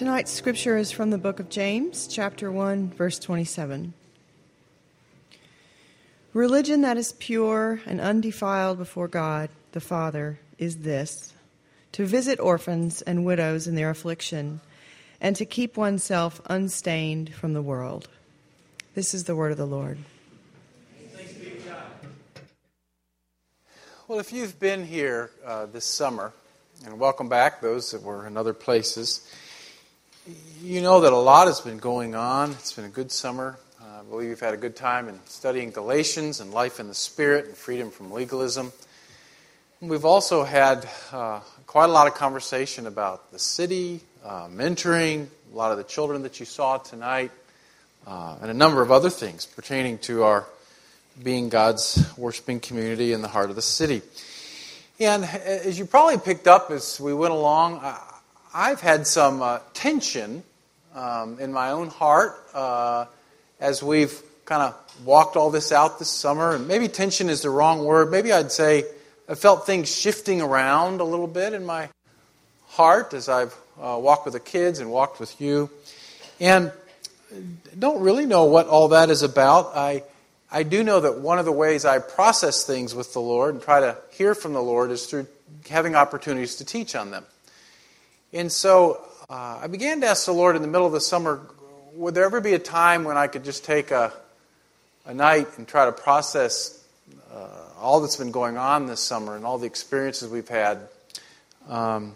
Tonight's scripture is from the book of James, chapter 1, verse 27. Religion that is pure and undefiled before God the Father is this to visit orphans and widows in their affliction, and to keep oneself unstained from the world. This is the word of the Lord. Well, if you've been here uh, this summer, and welcome back those that were in other places, you know that a lot has been going on. It's been a good summer. Uh, I believe you've had a good time in studying Galatians and life in the Spirit and freedom from legalism. We've also had uh, quite a lot of conversation about the city, uh, mentoring, a lot of the children that you saw tonight, uh, and a number of other things pertaining to our being God's worshiping community in the heart of the city. And as you probably picked up as we went along, I've had some uh, tension um, in my own heart uh, as we've kind of walked all this out this summer. And maybe tension is the wrong word. Maybe I'd say I felt things shifting around a little bit in my heart as I've uh, walked with the kids and walked with you. And don't really know what all that is about. I, I do know that one of the ways I process things with the Lord and try to hear from the Lord is through having opportunities to teach on them. And so uh, I began to ask the Lord in the middle of the summer would there ever be a time when I could just take a, a night and try to process uh, all that's been going on this summer and all the experiences we've had? Um,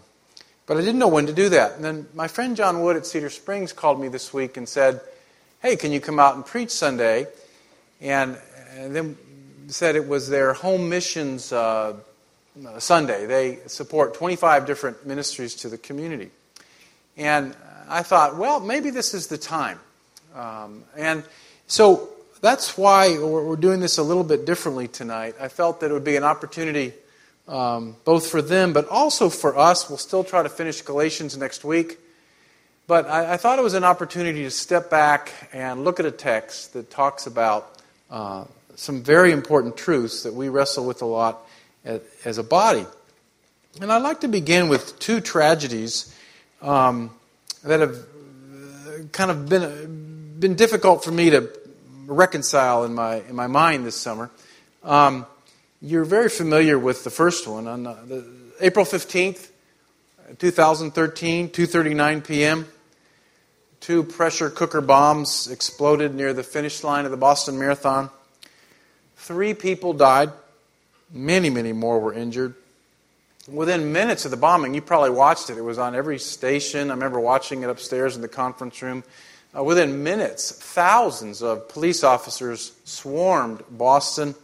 but I didn't know when to do that. And then my friend John Wood at Cedar Springs called me this week and said, Hey, can you come out and preach Sunday? And, and then said it was their home missions uh, Sunday. They support 25 different ministries to the community. And I thought, well, maybe this is the time. Um, and so that's why we're doing this a little bit differently tonight. I felt that it would be an opportunity um, both for them, but also for us. We'll still try to finish Galatians next week. But I, I thought it was an opportunity to step back and look at a text that talks about uh, some very important truths that we wrestle with a lot as a body. And I'd like to begin with two tragedies um, that have uh, kind of been, been difficult for me to reconcile in my, in my mind this summer. Um, you're very familiar with the first one. On the, the, April 15th, 2013, 2.39 p.m., two pressure cooker bombs exploded near the finish line of the Boston Marathon. Three people died. Many, many more were injured. Within minutes of the bombing, you probably watched it. It was on every station. I remember watching it upstairs in the conference room. Uh, within minutes, thousands of police officers swarmed Boston.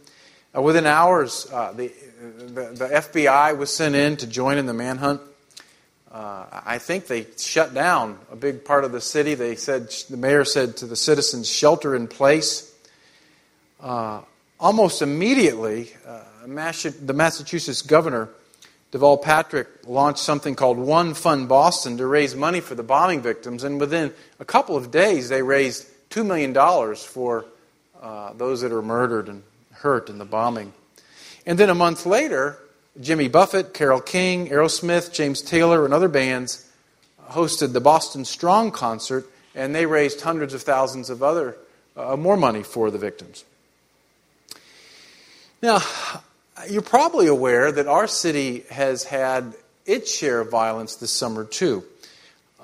Uh, within hours, uh, the, the, the, FBI was sent in to join in the manhunt. Uh, I think they shut down a big part of the city. They said the mayor said to the citizens, "Shelter in place." Uh, almost immediately, uh, the Massachusetts governor, Deval Patrick, launched something called One Fund Boston to raise money for the bombing victims. And within a couple of days, they raised $2 million for uh, those that are murdered and hurt in the bombing. And then a month later, Jimmy Buffett, Carole King, Aerosmith, James Taylor, and other bands hosted the Boston Strong concert, and they raised hundreds of thousands of other uh, more money for the victims. Now, you're probably aware that our city has had its share of violence this summer, too.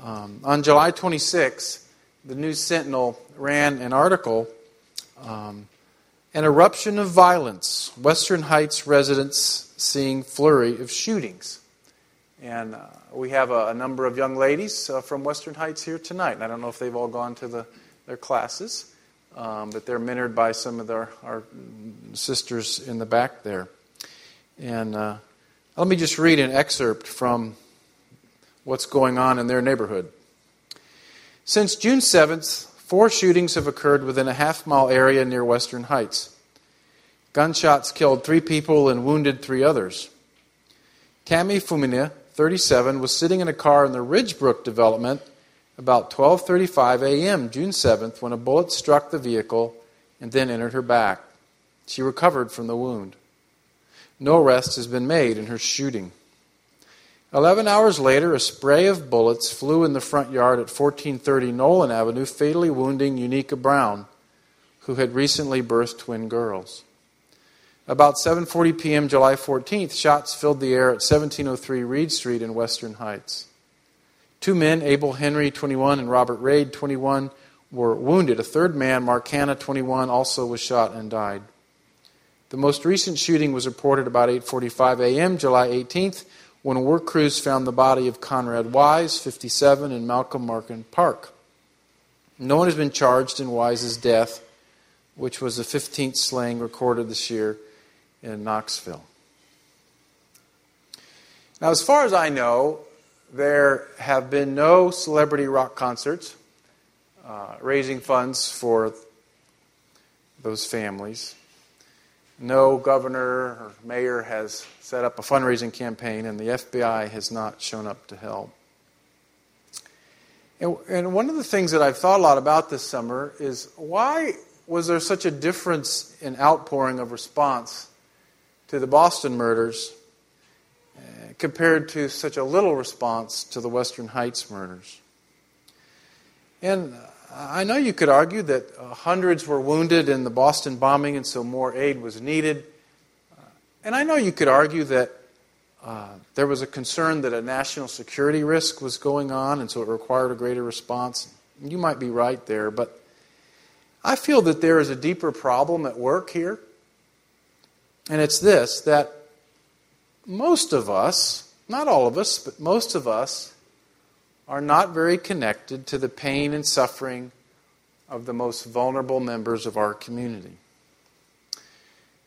Um, on July 26, the News Sentinel ran an article um, An eruption of violence. Western Heights residents seeing flurry of shootings. And uh, we have a, a, number of young ladies uh, from Western Heights here tonight. I don't know if they've all gone to the, their classes um, but they're mentored by some of their, our sisters in the back there. And uh, let me just read an excerpt from what's going on in their neighborhood. Since June 7th, four shootings have occurred within a half mile area near Western Heights. Gunshots killed three people and wounded three others. Tammy Fumina, 37, was sitting in a car in the Ridgebrook development about 12:35 a.m. June 7th when a bullet struck the vehicle and then entered her back. She recovered from the wound. No arrest has been made in her shooting. Eleven hours later, a spray of bullets flew in the front yard at 1430 Nolan Avenue, fatally wounding Unica Brown, who had recently birthed twin girls. About 7:40 p.m. July 14th, shots filled the air at 1703 Reed Street in Western Heights. Two men, Abel Henry, 21, and Robert Raid, 21, were wounded. A third man, Mark Hanna, 21, also was shot and died. The most recent shooting was reported about 8:45 a.m. July 18th when work crews found the body of Conrad Wise, 57, in Malcolm Martin Park. No one has been charged in Wise's death, which was the 15th slaying recorded this year in Knoxville. Now, as far as I know, there have been no celebrity rock concerts uh, raising funds for those families. No governor or mayor has set up a fundraising campaign, and the FBI has not shown up to help. And, one of the things that I've thought a lot about this summer is why was there such a difference in outpouring of response to the Boston murders uh, compared to such a little response to the Western Heights murders? And I know you could argue that uh, hundreds were wounded in the Boston bombing, and so more aid was needed. Uh, and I know you could argue that uh, there was a concern that a national security risk was going on, and so it required a greater response. You might be right there, but I feel that there is a deeper problem at work here. And it's this that most of us, not all of us, but most of us, are not very connected to the pain and suffering of the most vulnerable members of our community.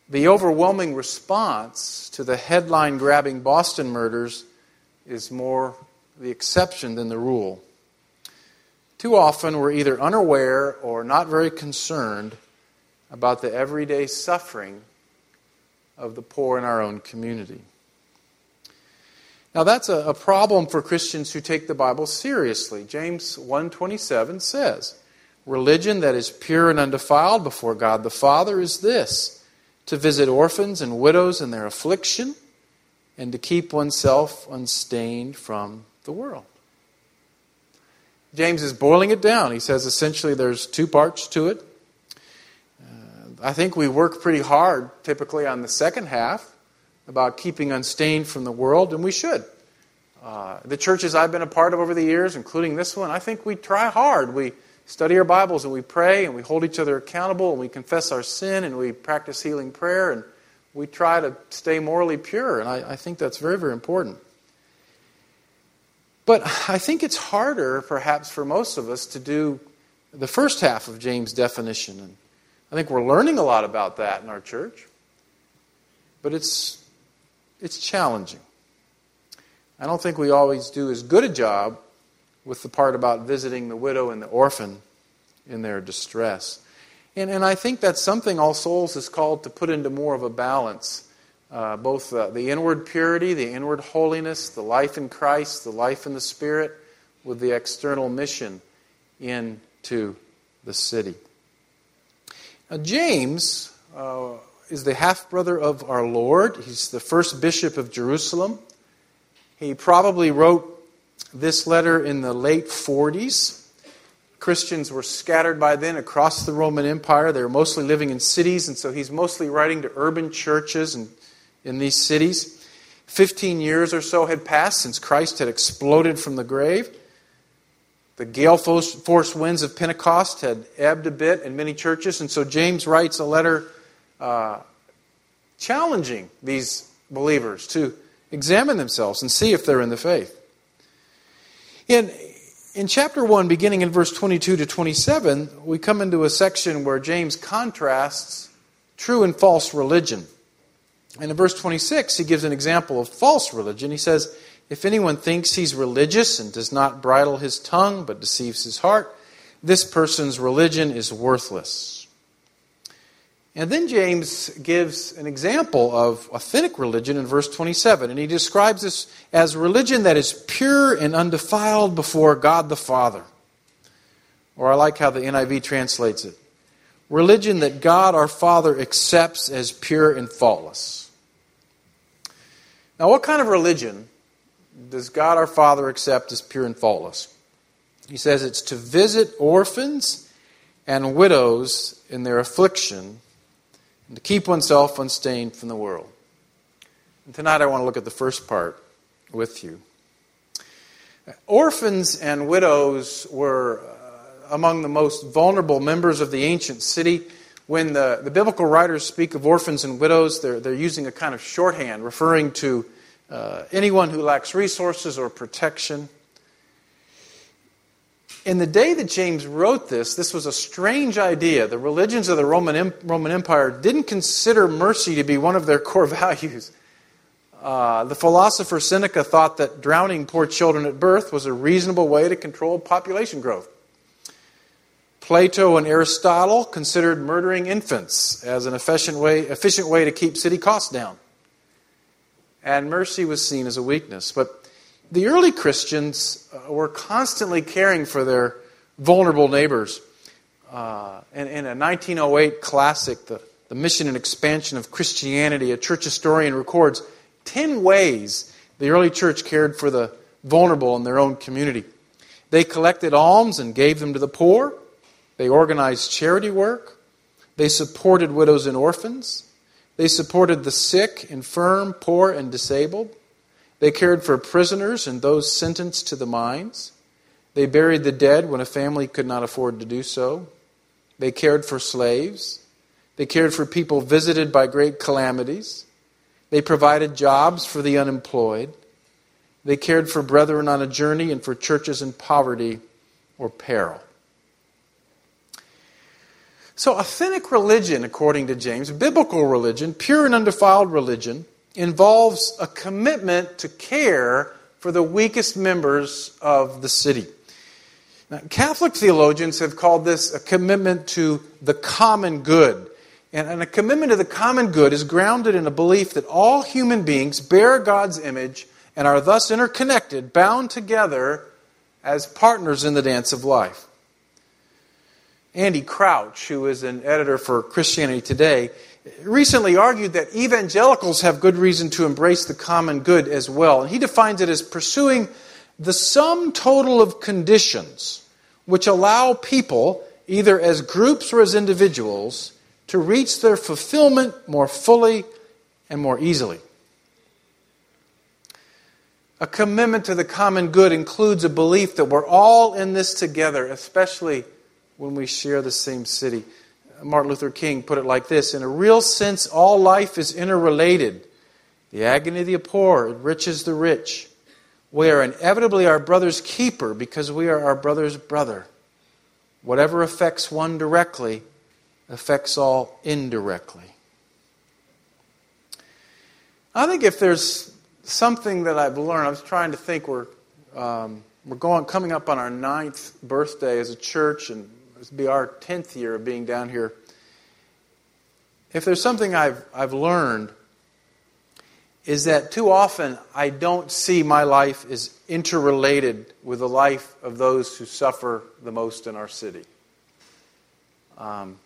The overwhelming response to the headline grabbing Boston murders is more the exception than the rule. Too often, we're either unaware or not very concerned about the everyday suffering of the poor in our own community. Now that's a, a problem for Christians who take the Bible seriously. James 1:27 says, "Religion that is pure and undefiled before God the Father is this: to visit orphans and widows in their affliction and to keep oneself unstained from the world." James is boiling it down. He says essentially there's two parts to it. Uh, I think we work pretty hard typically on the second half about keeping unstained from the world, and we should. Uh, the churches I've been a part of over the years, including this one, I think we try hard. We study our Bibles and we pray and we hold each other accountable and we confess our sin and we practice healing prayer and we try to stay morally pure. And I, I think that's very, very important. But I think it's harder, perhaps, for most of us to do the first half of James' definition. And I think we're learning a lot about that in our church. But it's it's challenging. I don't think we always do as good a job with the part about visiting the widow and the orphan in their distress. And, and I think that's something All Souls is called to put into more of a balance. Uh, both uh, the inward purity, the inward holiness, the life in Christ, the life in the Spirit, with the external mission into the city. Now, James uh, is the half brother of our Lord. He's the first bishop of Jerusalem. He probably wrote this letter in the late 40s. Christians were scattered by then across the Roman Empire. They were mostly living in cities, and so he's mostly writing to urban churches and in these cities. Fifteen years or so had passed since Christ had exploded from the grave. The gale force winds of Pentecost had ebbed a bit in many churches, and so James writes a letter uh, challenging these believers to examine themselves and see if they're in the faith. In, in chapter 1, beginning in verse 22 to 27, we come into a section where James contrasts true and false religion. And in verse 26, he gives an example of false religion. He says, If anyone thinks he's religious and does not bridle his tongue but deceives his heart, this person's religion is worthless. And then James gives an example of authentic religion in verse 27, and he describes this as religion that is pure and undefiled before God the Father. Or I like how the NIV translates it religion that God our Father accepts as pure and faultless. Now, what kind of religion does God our Father accept as pure and faultless? He says it's to visit orphans and widows in their affliction and to keep oneself unstained from the world. And tonight I want to look at the first part with you. Orphans and widows were uh, among the most vulnerable members of the ancient city. When the, the biblical writers speak of orphans and widows, they're, they're using a kind of shorthand referring to uh, anyone who lacks resources or protection. In the day that James wrote this, this was a strange idea. The religions of the Roman, Roman Empire didn't consider mercy to be one of their core values. Uh, the philosopher Seneca thought that drowning poor children at birth was a reasonable way to control population growth. Plato and Aristotle considered murdering infants as an efficient way, efficient way to keep city costs down. And mercy was seen as a weakness. But the early Christians uh, were constantly caring for their vulnerable neighbors. Uh, in, in, a 1908 classic, the, the Mission and Expansion of Christianity, a church historian records 10 ways the early church cared for the vulnerable in their own community. They collected alms and gave them to the poor. They organized charity work. They supported widows and orphans. They supported the sick, infirm, poor, and disabled. They cared for prisoners and those sentenced to the mines. They buried the dead when a family could not afford to do so. They cared for slaves. They cared for people visited by great calamities. They provided jobs for the unemployed. They cared for brethren on a journey and for churches in poverty or peril. So, authentic religion, according to James, biblical religion, pure and undefiled religion, involves a commitment to care for the weakest members of the city. Now, Catholic theologians have called this a commitment to the common good. And, a commitment to the common good is grounded in a belief that all human beings bear God's image and are thus interconnected, bound together as partners in the dance of life. Andy Crouch, who is an editor for Christianity Today, recently argued that evangelicals have good reason to embrace the common good as well. And he defines it as pursuing the sum total of conditions which allow people, either as groups or as individuals, to reach their fulfillment more fully and more easily. A commitment to the common good includes a belief that we're all in this together, especially when we share the same city. Martin Luther King put it like this In a real sense, all life is interrelated. The agony of the poor enriches the rich. We are inevitably our brother's keeper because we are our brother's brother. Whatever affects one directly affects all indirectly. I think if there's something that I've learned, I was trying to think we're, um, we're going, coming up on our ninth birthday as a church, and this will be our 10th year of being down here. If there's something I've, I've learned, is that too often I don't see my life as interrelated with the life of those who suffer the most in our city. Um,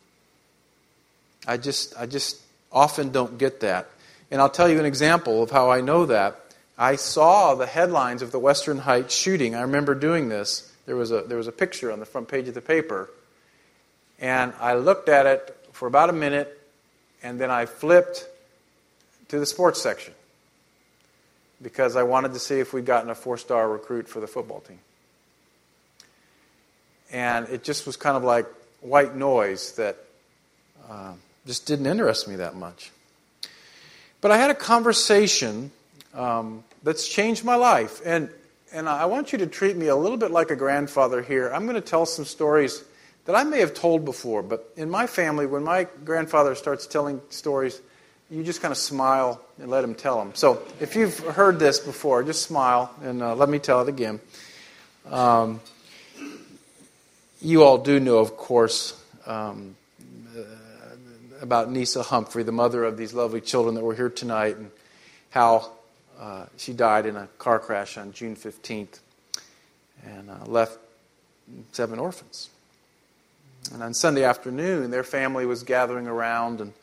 I just, I just often don't get that. And I'll tell you an example of how I know that. I saw the headlines of the Western Heights shooting. I remember doing this. There was a, there was a picture on the front page of the paper and I looked at it for about a minute, and then I flipped to the sports section because I wanted to see if we'd gotten a four star recruit for the football team. And it just was kind of like white noise that uh, just didn't interest me that much. But I had a conversation um, that's changed my life. And, and I want you to treat me a little bit like a grandfather here. I'm going to tell some stories that I may have told before, but in my family, when my grandfather starts telling stories, you just kind of smile and let him tell them. So if you've heard this before, just smile and uh, let me tell it again. Um, you all do know, of course, um, uh, about Nisa Humphrey, the mother of these lovely children that were here tonight, and how uh, she died in a car crash on June 15th and uh, left seven orphans. And on Sunday afternoon, their family was gathering around, and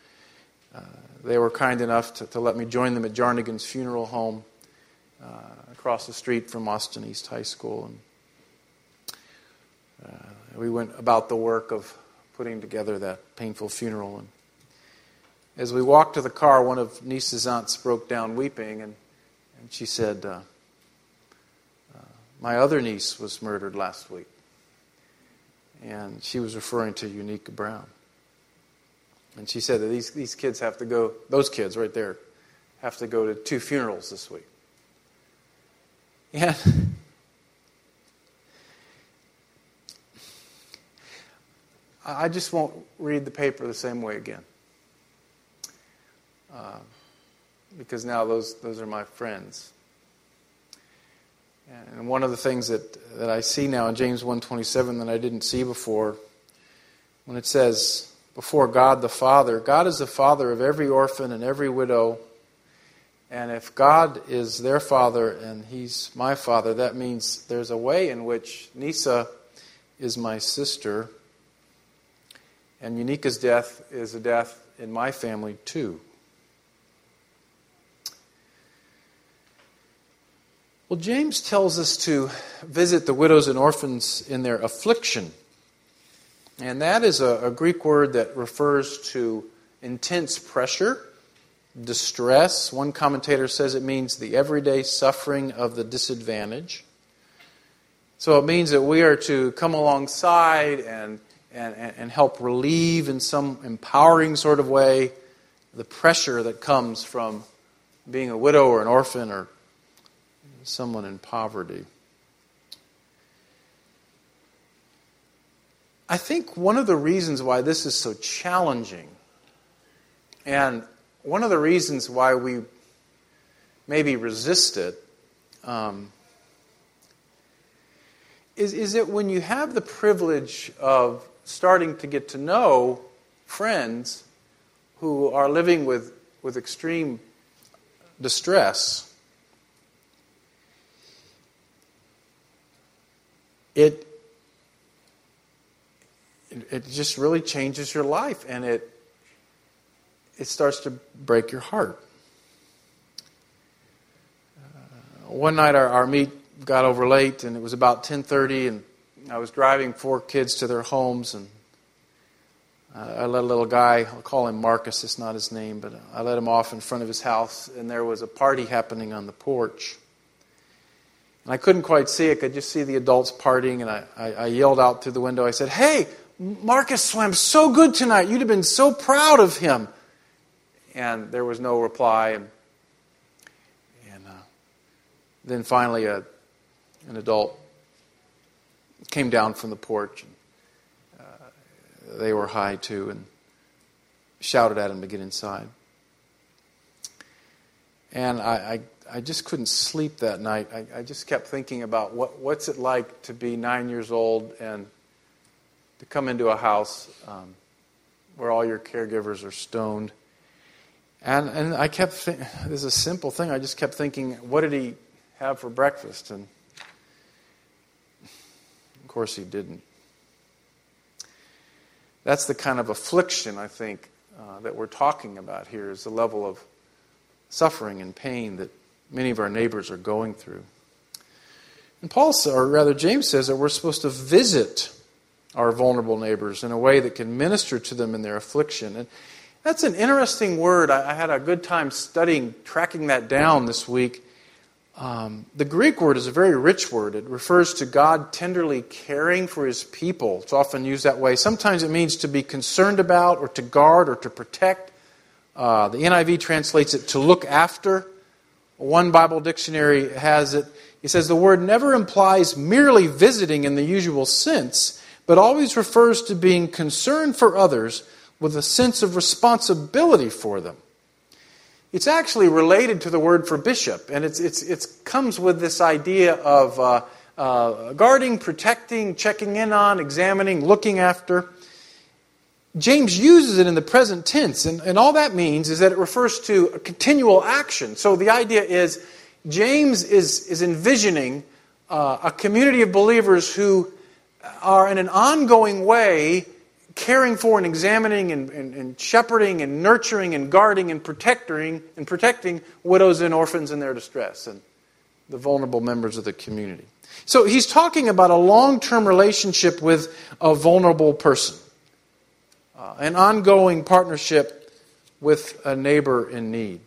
uh, they were kind enough to, to, let me join them at Jarnigan's funeral home. Uh, across the street from Austin East High School. And uh, we went about the work of putting together that painful funeral. And as we walked to the car, one of Niece's aunts broke down weeping, and, and she said, uh, uh, My other niece was murdered last week. And she was referring to Unique Brown. And she said that these, these kids have to go, those kids right there, have to go to two funerals this week. And I just won't read the paper the same way again. Uh, because now those, those are my friends. And one of the things that, that I see now in James 1.27 that I didn't see before, when it says, before God the Father, God is the Father of every orphan and every widow. And if God is their Father and He's my Father, that means there's a way in which Nisa is my sister and Unica's death is a death in my family, too. Well, James tells us to visit the widows and orphans in their affliction. And that is a, a Greek word that refers to intense pressure, distress. One commentator says it means the everyday suffering of the disadvantaged. So it means that we are to come alongside and, and, and help relieve in some empowering sort of way the pressure that comes from being a widow or an orphan or someone in poverty. I think one of the reasons why this is so challenging, and one of the reasons why we maybe resist it, um, is, is that when you have the privilege of starting to get to know friends who are living with, with extreme distress, it, it just really changes your life and it, it starts to break your heart. Uh, one night our, our meet got over late and it was about 10.30 and I was driving four kids to their homes, and I let a little guy, I'll call him Marcus, it's not his name, but I let him off in front of his house, and there was a party happening on the porch. And I couldn't quite see it, I could just see the adults partying, and I, I, I yelled out through the window, I said, Hey, Marcus swam so good tonight. You'd have been so proud of him. And there was no reply. And, and uh, then finally, a, an adult came down from the porch. And, uh, they were high too and shouted at him to get inside. And I, I, I just couldn't sleep that night. I, I just kept thinking about what, what's it like to be nine years old and to come into a house um, where all your caregivers are stoned. And, and I kept, thinking, this is a simple thing, I just kept thinking, what did he have for breakfast? And of course, he didn't. That's the kind of affliction, I think, uh, that we're talking about here is the level of suffering and pain that many of our neighbors are going through. And Paul, or rather James says that we're supposed to visit our vulnerable neighbors in a way that can minister to them in their affliction. And that's an interesting word. I, had a good time studying, tracking that down this week. Um, the Greek word is a very rich word. It refers to God tenderly caring for his people. It's often used that way. Sometimes it means to be concerned about, or to guard, or to protect. Uh, the NIV translates it to look after. One Bible dictionary has it. He says the word never implies merely visiting in the usual sense, but always refers to being concerned for others with a sense of responsibility for them. It's actually related to the word for bishop, and it's, it's, it comes with this idea of uh, uh, guarding, protecting, checking in on, examining, looking after. James uses it in the present tense, and, and all that means is that it refers to a continual action. So the idea is James is, is envisioning uh, a community of believers who are in an ongoing way caring for and examining and, and, and, shepherding and nurturing and guarding and protecting and protecting widows and orphans in their distress. And the vulnerable members of the community. So he's talking about a long term relationship with a vulnerable person, uh, an ongoing partnership with a neighbor in need.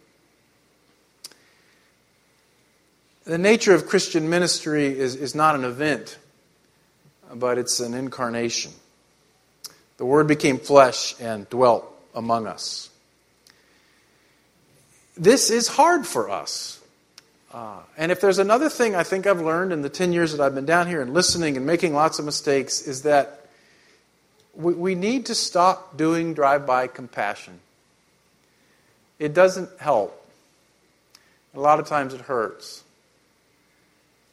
The nature of Christian ministry is, is not an event, but it's an incarnation. The Word became flesh and dwelt among us. This is hard for us. Uh, and if there's another thing I think I've learned in the 10 years that I've been down here and listening and making lots of mistakes, is that we, we need to stop doing drive by compassion. It doesn't help. A lot of times it hurts.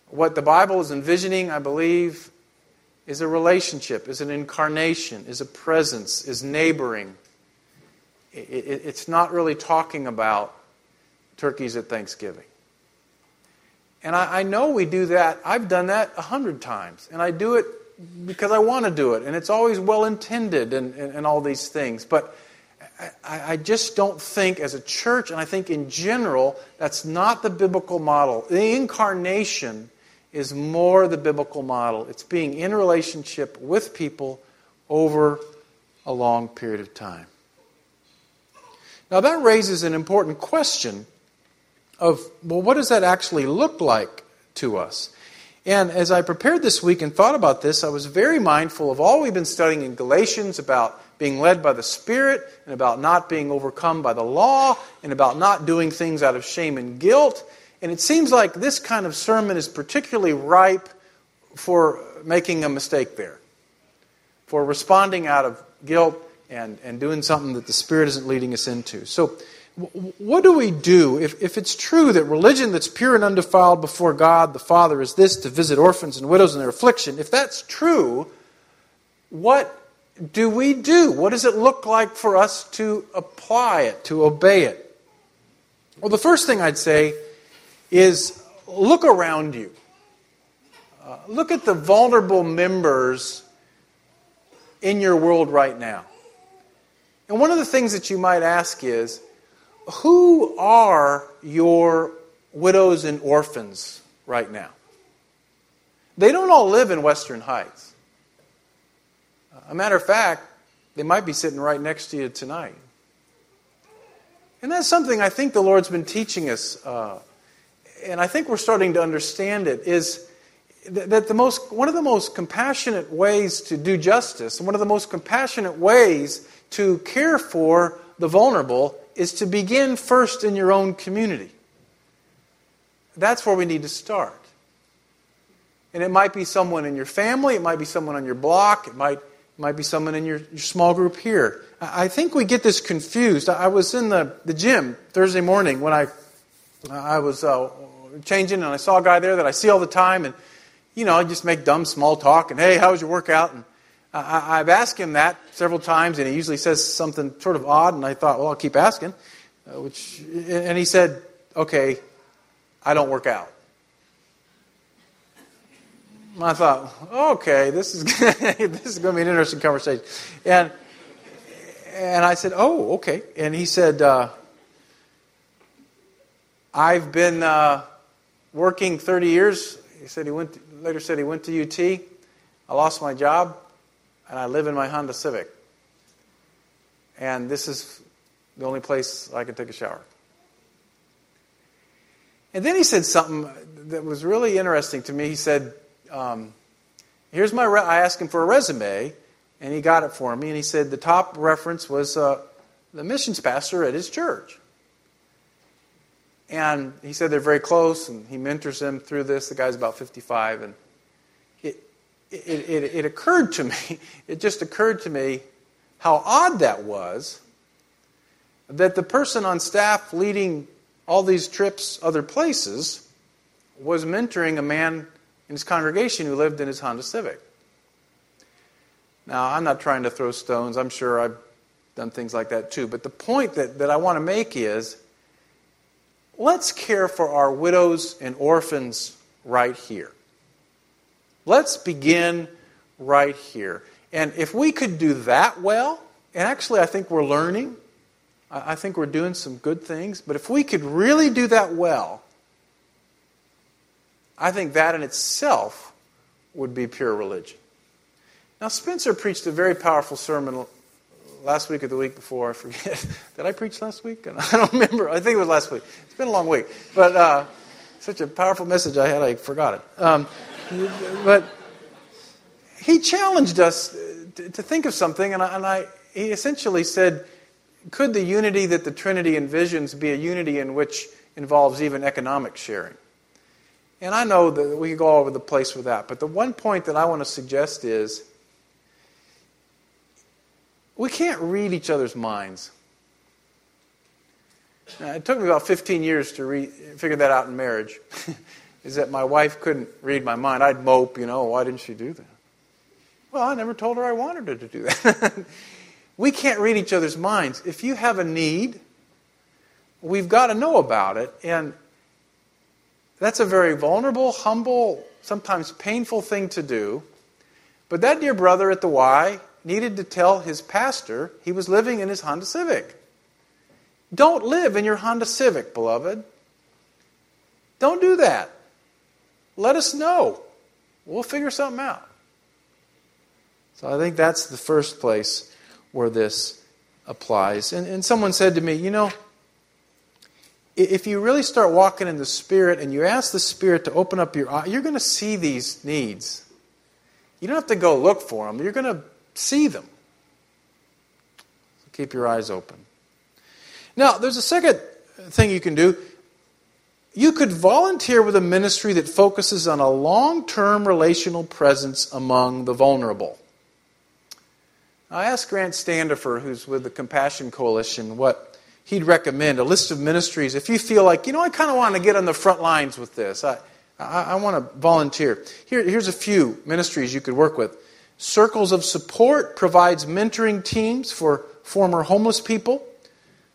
What the Bible is envisioning, I believe, is a relationship, is an incarnation, is a presence, is neighboring. It's not really talking about turkeys at Thanksgiving. And I, I know we do that. I've done that a hundred times. And I do it because I want to do it. And it's always well intended and, and, and, all these things. But I, I just don't think, as a church, and I think in general, that's not the biblical model. The incarnation is more the biblical model. It's being in relationship with people over a long period of time. Now, that raises an important question of, well, what does that actually look like to us? And as I prepared this week and thought about this, I was very mindful of all we've been studying in Galatians about being led by the Spirit and about not being overcome by the law and about not doing things out of shame and guilt. And it seems like this kind of sermon is particularly ripe for making a mistake there, for responding out of guilt and, and doing something that the Spirit isn't leading us into. So, what do we do if, if it's true that religion that's pure and undefiled before God the Father is this to visit orphans and widows in their affliction? If that's true, what do we do? What does it look like for us to apply it, to obey it? Well, the first thing I'd say is look around you. Uh, look at the vulnerable members in your world right now. And one of the things that you might ask is, who are your widows and orphans right now? They don't all live in Western Heights. A matter of fact, they might be sitting right next to you tonight. And that's something I think the Lord's been teaching us, uh, and I think we're starting to understand it, is that the most, one of the most compassionate ways to do justice, one of the most compassionate ways to care for the vulnerable is to begin first in your own community. That's where we need to start. And it might be someone in your family, it might be someone on your block, it might, it might be someone in your, your small group here. I think we get this confused. I was in the, the gym Thursday morning when I, I was uh, changing, and I saw a guy there that I see all the time, and you know, I just make dumb small talk, and hey, how was your workout? And I, have asked him that several times, and he usually says something sort of odd, and I thought, well, I'll keep asking. Uh, which, and he said, okay, I don't work out. I thought, okay, this is this is going to be an interesting conversation, and and I said, oh, okay, and he said, uh, I've been uh, working 30 years. He said he went to, later said he went to UT. I lost my job and I live in my Honda Civic. And this is the only place I can take a shower. And then he said something that was really interesting to me. He said, um, Here's my, re-. I asked him for a resume, and he got it for me. And he said the top reference was uh, the missions pastor at his church. And he said they're very close, and he mentors them through this. The guy's about 55, and it, it, it occurred to me, it just occurred to me how odd that was that the person on staff leading all these trips other places was mentoring a man in his congregation who lived in his Honda Civic. Now, I'm not trying to throw stones. I'm sure I've done things like that too. But the point that, that I want to make is let's care for our widows and orphans right here. Let's begin right here. And if we could do that well, and actually I think we're learning, I think we're doing some good things, but if we could really do that well, I think that in itself would be pure religion. Now, Spencer preached a very powerful sermon last week or the week before. I forget. Did I preach last week? I don't remember. I think it was last week. It's been a long week. But uh, such a powerful message I had, I forgot it. Um, but he challenged us to, think of something, and, I, and I, he essentially said, could the unity that the Trinity envisions be a unity in which involves even economic sharing? And I know that we could go all over the place with that, but the one point that I want to suggest is we can't read each other's minds. Now, it took me about 15 years to re- figure that out in marriage. is that my wife couldn't read my mind. I'd mope, you know, why didn't she do that? Well, I never told her I wanted her to do that. we can't read each other's minds. If you have a need, we've got to know about it. And that's a very vulnerable, humble, sometimes painful thing to do. But that dear brother at the Y needed to tell his pastor he was living in his Honda Civic. Don't live in your Honda Civic, beloved. Don't do that. Let us know. We'll figure something out. So I think that's the first place where this applies. And, and someone said to me, you know, if you really start walking in the Spirit and you ask the Spirit to open up your eye, you're going to see these needs. You don't have to go look for them, you're going to see them. So keep your eyes open. Now, there's a second thing you can do. You could volunteer with a ministry that focuses on a long term relational presence among the vulnerable. I asked Grant Standifer, who's with the Compassion Coalition, what he'd recommend a list of ministries. If you feel like, you know, I kind of want to get on the front lines with this, I, I, I want to volunteer. Here, here's a few ministries you could work with. Circles of Support provides mentoring teams for former homeless people.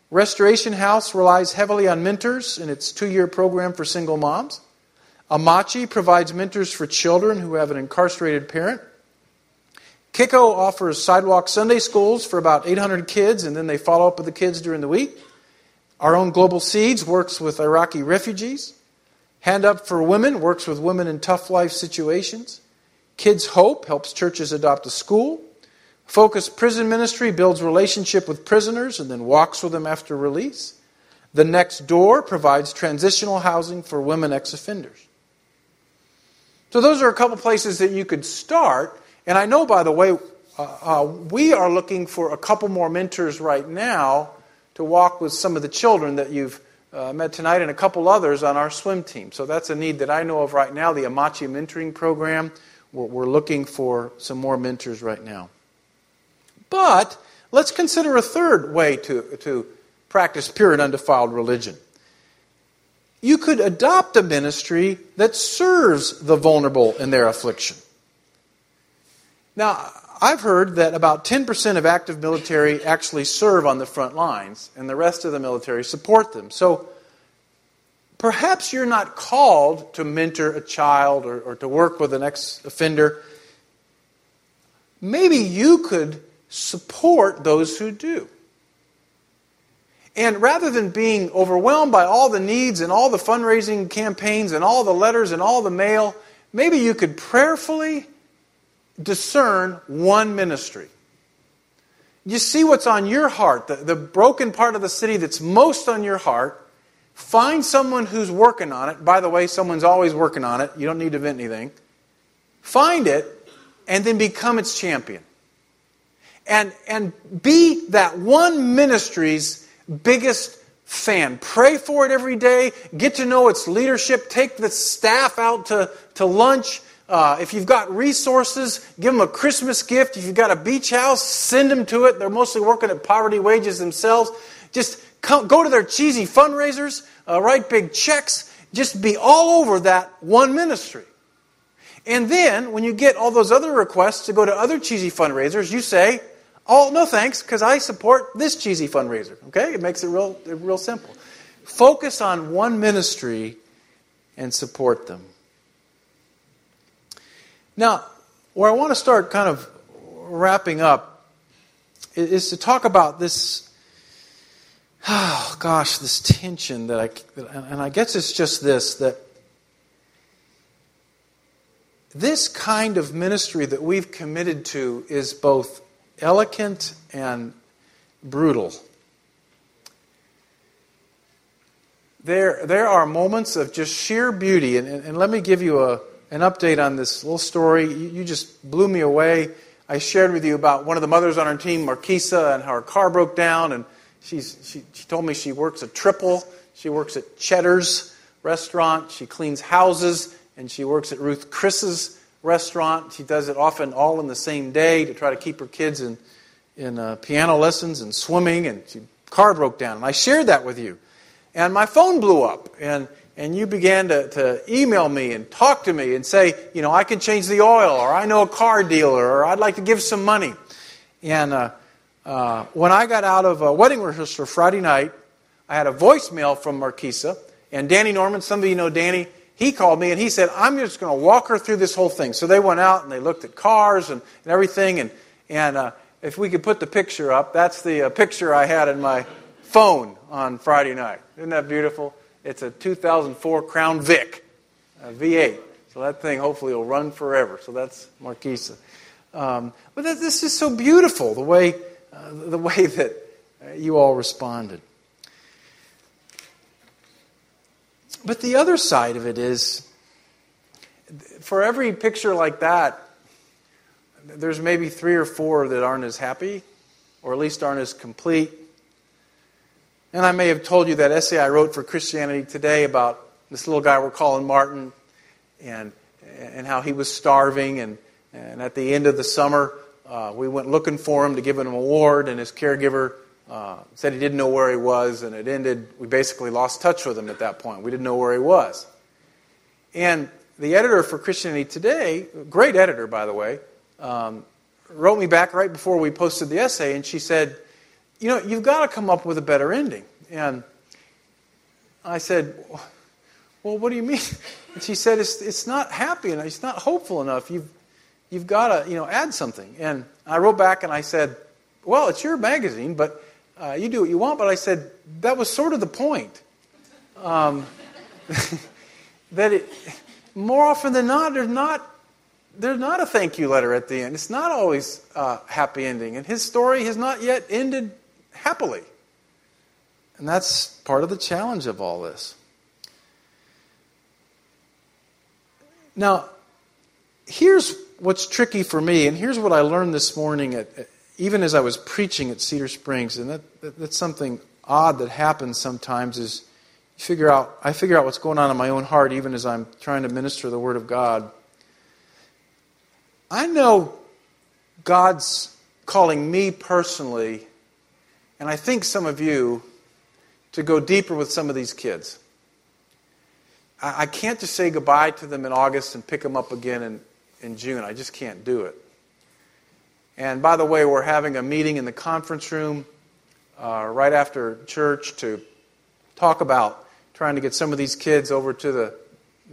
Restoration House relies heavily on mentors in its two year program for single moms. Amachi provides mentors for children who have an incarcerated parent. Kiko offers sidewalk Sunday schools for about 800 kids, and then they follow up with the kids during the week. Our own Global Seeds works with Iraqi refugees. Hand Up for Women works with women in tough life situations. Kids Hope helps churches adopt a school. Focus Prison Ministry builds relationship with prisoners and then walks with them after release. The Next Door provides transitional housing for women ex offenders. So, those are a couple places that you could start. And I know, by the way, uh, uh, we are looking for a couple more mentors right now to walk with some of the children that you've uh, met tonight and a couple others on our swim team. So, that's a need that I know of right now the Amachi Mentoring Program. We're, we're looking for some more mentors right now. But let's consider a third way to, to practice pure and undefiled religion. You could adopt a ministry that serves the vulnerable in their affliction. Now, I've heard that about 10% of active military actually serve on the front lines, and the rest of the military support them. So perhaps you're not called to mentor a child or, or to work with an ex offender. Maybe you could support those who do. And rather than being overwhelmed by all the needs and all the fundraising campaigns and all the letters and all the mail, maybe you could prayerfully discern one ministry. You see what's on your heart, the, the broken part of the city that's most on your heart. Find someone who's working on it. By the way, someone's always working on it. You don't need to invent anything. Find it and then become its champion and, and be that one ministry's biggest fan. Pray for it every day. Get to know its leadership. Take the staff out to, to lunch. Uh, if you've got resources, give them a Christmas gift. If you've got a beach house, send them to it. They're mostly working at poverty wages themselves. Just come, go to their cheesy fundraisers, uh, write big checks. Just be all over that one ministry. And then, when you get all those other requests to go to other cheesy fundraisers, you say, Oh, no thanks, because I support this cheesy fundraiser. Okay? It makes it real, real simple. Focus on one ministry and support them. Now, where I want to start kind of wrapping up is to talk about this, oh gosh, this tension that I, and I guess it's just this that this kind of ministry that we've committed to is both elegant and brutal. There, there are moments of just sheer beauty, and, and, and let me give you a, an update on this little story. You, you, just blew me away. I shared with you about one of the mothers on our team, Marquisa, and how her car broke down, and she's, she, she told me she works at Triple. She works at Cheddar's restaurant. She cleans houses, and she works at Ruth Chris's restaurant. She does it often all in the same day to try to keep her kids in, in uh, piano lessons and swimming, and she car broke down. And I shared that with you. And my phone blew up, and, and you began to, to email me and talk to me and say, you know, I can change the oil, or I know a car dealer, or I'd like to give some money. And uh, uh, when I got out of a wedding rehearsal Friday night, I had a voicemail from Marquisa, and Danny Norman, some of you know Danny, he called me and he said, I'm just going to walk her through this whole thing. So they went out and they looked at cars and, and everything. And, and uh, if we could put the picture up, that's the uh, picture I had in my phone on Friday night. Isn't that beautiful? It's a 2004 Crown Vic, V8. So that thing hopefully will run forever. So that's Marquisa. Um, but that, this is so beautiful the way, uh, the way that you all responded. But the other side of it is for every picture like that, there's maybe three or four that aren't as happy, or at least aren't as complete. And I may have told you that essay I wrote for Christianity Today about this little guy we're calling Martin and, and how he was starving. And, and at the end of the summer, uh, we went looking for him to give him an award, and his caregiver uh, said he didn't know where he was, and it ended, we basically lost touch with him at that point. We didn't know where he was. And the editor for Christianity Today, great editor, by the way, um, wrote me back right before we posted the essay, and she said, you know, you've got to come up with a better ending. And I said, well, what do you mean? And she said, it's, it's not happy enough. It's not hopeful enough. You've, you've got to, you know, add something. And I wrote back and I said, well, it's your magazine, but uh, you do what you want. But I said, that was sort of the point. Um, that it, more often than not, there's not there's not a thank you letter at the end. It's not always a happy ending. And his story has not yet ended happily. And that's part of the challenge of all this. Now, here's what's tricky for me, and here's what I learned this morning, at, even as I was preaching at Cedar Springs, and that, that, that's something odd that happens sometimes is figure out I figure out what's going on in my own heart even as I'm trying to minister the Word of God. I know God's calling me personally and I think some of you, to go deeper with some of these kids. I, I can't just say goodbye to them in August and pick them up again in, in June. I just can't do it. And by the way, we're having a meeting in the conference room uh, right after church to talk about trying to get some of these kids over to the,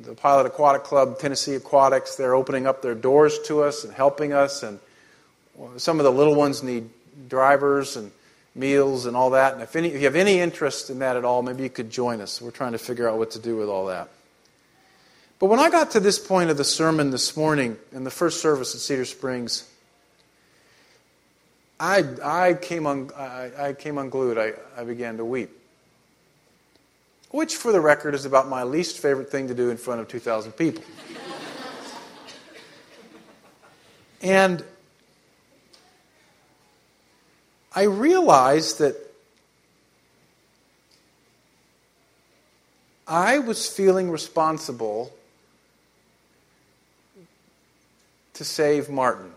the Pilot Aquatic Club, Tennessee Aquatics. They're opening up their doors to us and helping us. And some of the little ones need drivers and meals and all that. And if, any, if you have any interest in that at all, maybe you could join us. We're trying to figure out what to do with all that. But when I got to this point of the sermon this morning in the first service at Cedar Springs, I, I, came, un, I, I came unglued. I, I began to weep. Which, for the record, is about my least favorite thing to do in front of 2,000 people. and I realized that I was feeling responsible to save Martin.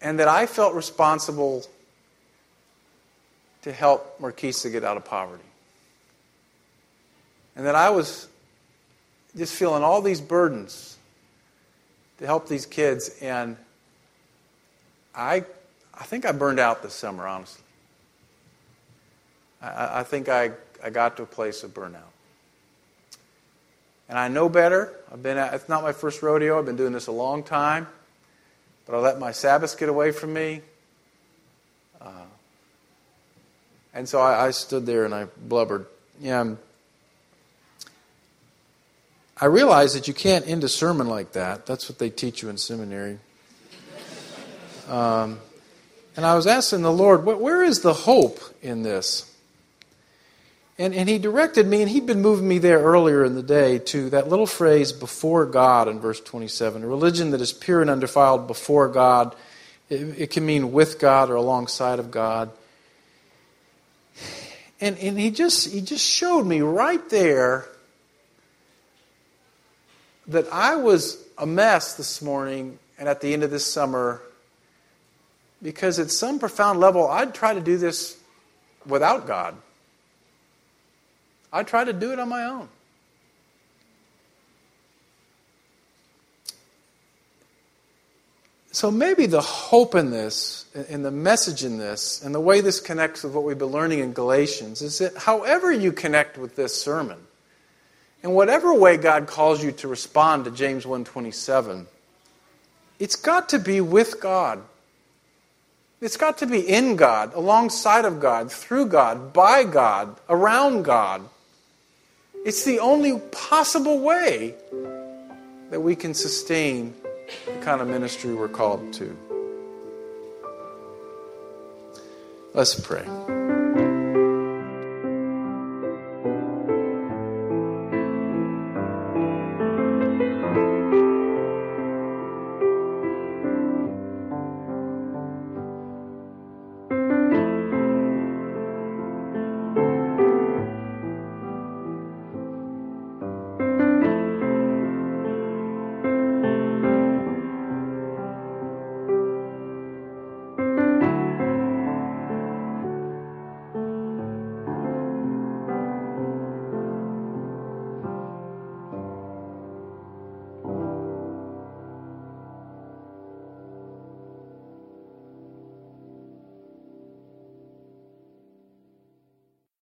And that I felt responsible to help Marquisa get out of poverty. And that I was just feeling all these burdens to help these kids and I, I think I burned out this summer, honestly. I, I think I, I got to a place of burnout. And I know better. I've been at, it's not my first rodeo. I've been doing this a long time. But I let my Sabbaths get away from me. Uh, and so I, I, stood there and I blubbered. Yeah, I realize that you can't end a sermon like that. That's what they teach you in seminary. Um, and I was asking the Lord, where is the hope in this? And, and he directed me, and he'd been moving me there earlier in the day to that little phrase, before God, in verse 27. A religion that is pure and undefiled before God. It, it can mean with God or alongside of God. And, and he, just, he just showed me right there that I was a mess this morning and at the end of this summer because at some profound level, I'd try to do this without God. I try to do it on my own. So maybe the hope in this, and the message in this, and the way this connects with what we've been learning in Galatians is that however you connect with this sermon, in whatever way God calls you to respond to James 127, it's got to be with God. It's got to be in God, alongside of God, through God, by God, around God. It's the only possible way that we can sustain the kind of ministry we're called to. Let's pray.